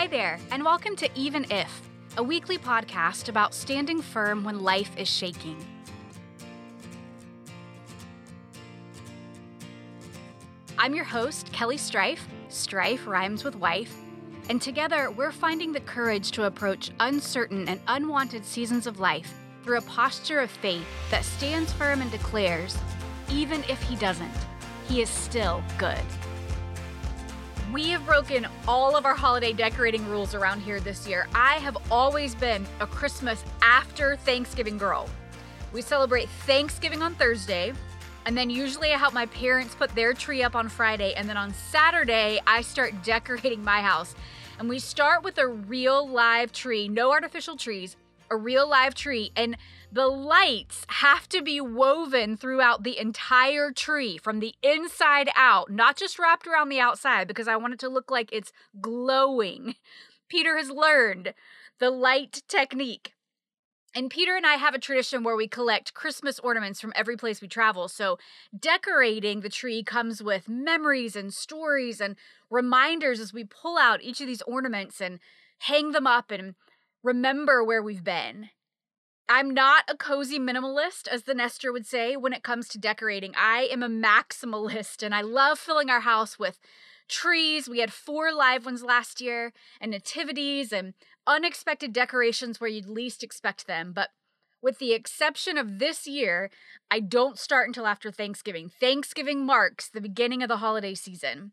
Hi there, and welcome to Even If, a weekly podcast about standing firm when life is shaking. I'm your host, Kelly Strife. Strife rhymes with wife. And together, we're finding the courage to approach uncertain and unwanted seasons of life through a posture of faith that stands firm and declares, even if he doesn't, he is still good. We have broken all of our holiday decorating rules around here this year. I have always been a Christmas after Thanksgiving girl. We celebrate Thanksgiving on Thursday, and then usually I help my parents put their tree up on Friday, and then on Saturday, I start decorating my house. And we start with a real live tree, no artificial trees, a real live tree. And the lights have to be woven throughout the entire tree from the inside out, not just wrapped around the outside, because I want it to look like it's glowing. Peter has learned the light technique. And Peter and I have a tradition where we collect Christmas ornaments from every place we travel. So, decorating the tree comes with memories and stories and reminders as we pull out each of these ornaments and hang them up and remember where we've been. I'm not a cozy minimalist, as the Nester would say, when it comes to decorating. I am a maximalist, and I love filling our house with trees. We had four live ones last year, and nativities, and unexpected decorations where you'd least expect them. But with the exception of this year, I don't start until after Thanksgiving. Thanksgiving marks the beginning of the holiday season.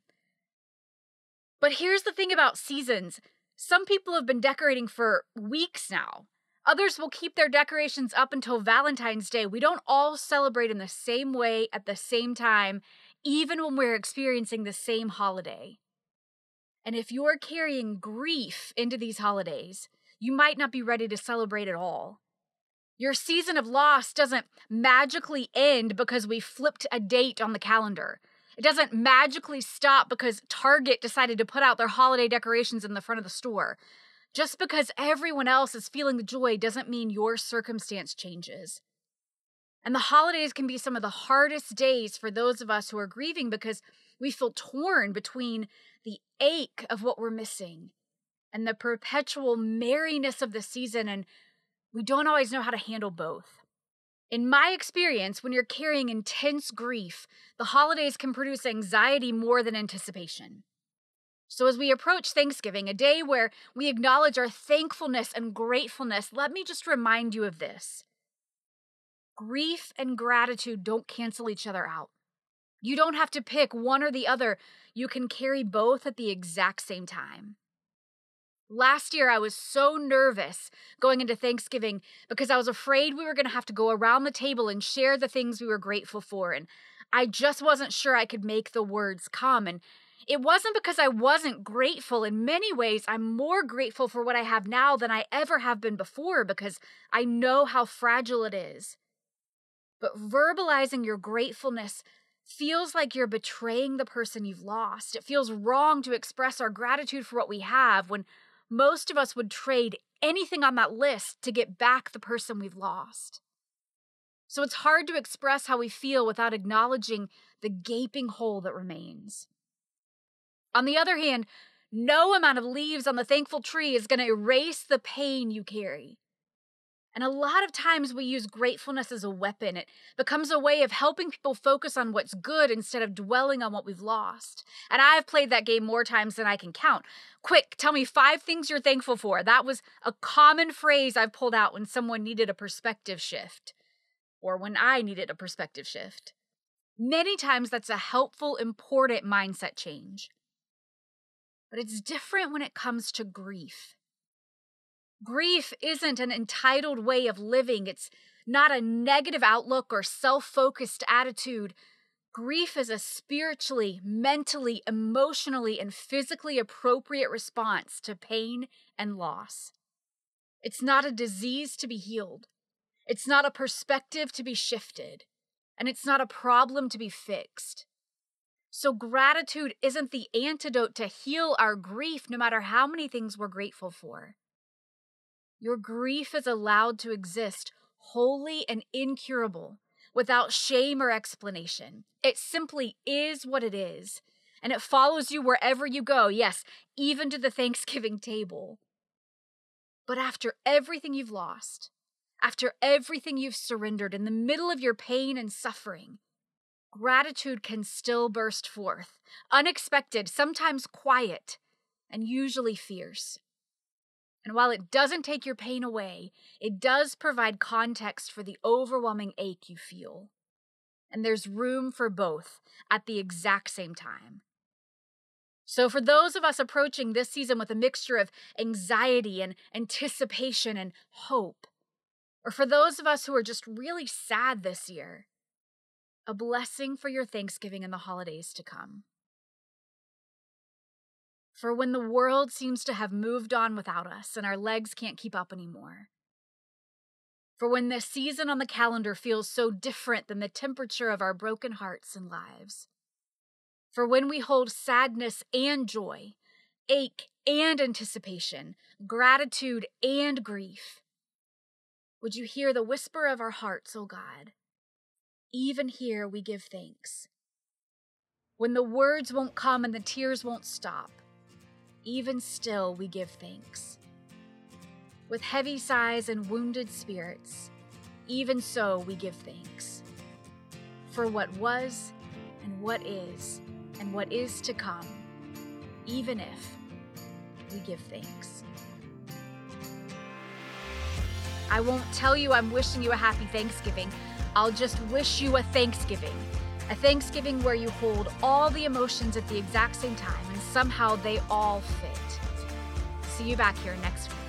But here's the thing about seasons some people have been decorating for weeks now. Others will keep their decorations up until Valentine's Day. We don't all celebrate in the same way at the same time, even when we're experiencing the same holiday. And if you're carrying grief into these holidays, you might not be ready to celebrate at all. Your season of loss doesn't magically end because we flipped a date on the calendar. It doesn't magically stop because Target decided to put out their holiday decorations in the front of the store. Just because everyone else is feeling the joy doesn't mean your circumstance changes. And the holidays can be some of the hardest days for those of us who are grieving because we feel torn between the ache of what we're missing and the perpetual merriness of the season, and we don't always know how to handle both. In my experience, when you're carrying intense grief, the holidays can produce anxiety more than anticipation. So, as we approach Thanksgiving, a day where we acknowledge our thankfulness and gratefulness, let me just remind you of this. Grief and gratitude don't cancel each other out. You don't have to pick one or the other, you can carry both at the exact same time. Last year, I was so nervous going into Thanksgiving because I was afraid we were going to have to go around the table and share the things we were grateful for. And I just wasn't sure I could make the words come. And it wasn't because I wasn't grateful. In many ways, I'm more grateful for what I have now than I ever have been before because I know how fragile it is. But verbalizing your gratefulness feels like you're betraying the person you've lost. It feels wrong to express our gratitude for what we have when most of us would trade anything on that list to get back the person we've lost. So it's hard to express how we feel without acknowledging the gaping hole that remains. On the other hand, no amount of leaves on the thankful tree is going to erase the pain you carry. And a lot of times we use gratefulness as a weapon. It becomes a way of helping people focus on what's good instead of dwelling on what we've lost. And I've played that game more times than I can count. Quick, tell me five things you're thankful for. That was a common phrase I've pulled out when someone needed a perspective shift or when I needed a perspective shift. Many times that's a helpful, important mindset change. But it's different when it comes to grief. Grief isn't an entitled way of living, it's not a negative outlook or self focused attitude. Grief is a spiritually, mentally, emotionally, and physically appropriate response to pain and loss. It's not a disease to be healed. It's not a perspective to be shifted. And it's not a problem to be fixed. So, gratitude isn't the antidote to heal our grief, no matter how many things we're grateful for. Your grief is allowed to exist wholly and incurable, without shame or explanation. It simply is what it is. and it follows you wherever you go, yes, even to the Thanksgiving table. But after everything you've lost, after everything you've surrendered in the middle of your pain and suffering, gratitude can still burst forth, unexpected, sometimes quiet, and usually fierce. And while it doesn't take your pain away, it does provide context for the overwhelming ache you feel. And there's room for both at the exact same time. So, for those of us approaching this season with a mixture of anxiety and anticipation and hope, or for those of us who are just really sad this year, a blessing for your Thanksgiving and the holidays to come. For when the world seems to have moved on without us and our legs can't keep up anymore. For when the season on the calendar feels so different than the temperature of our broken hearts and lives. For when we hold sadness and joy, ache and anticipation, gratitude and grief, would you hear the whisper of our hearts, O God? Even here we give thanks. When the words won't come and the tears won't stop, even still we give thanks. With heavy sighs and wounded spirits, even so we give thanks. For what was and what is and what is to come, even if we give thanks. I won't tell you I'm wishing you a happy Thanksgiving. I'll just wish you a Thanksgiving. A Thanksgiving where you hold all the emotions at the exact same time and somehow they all fit. See you back here next week.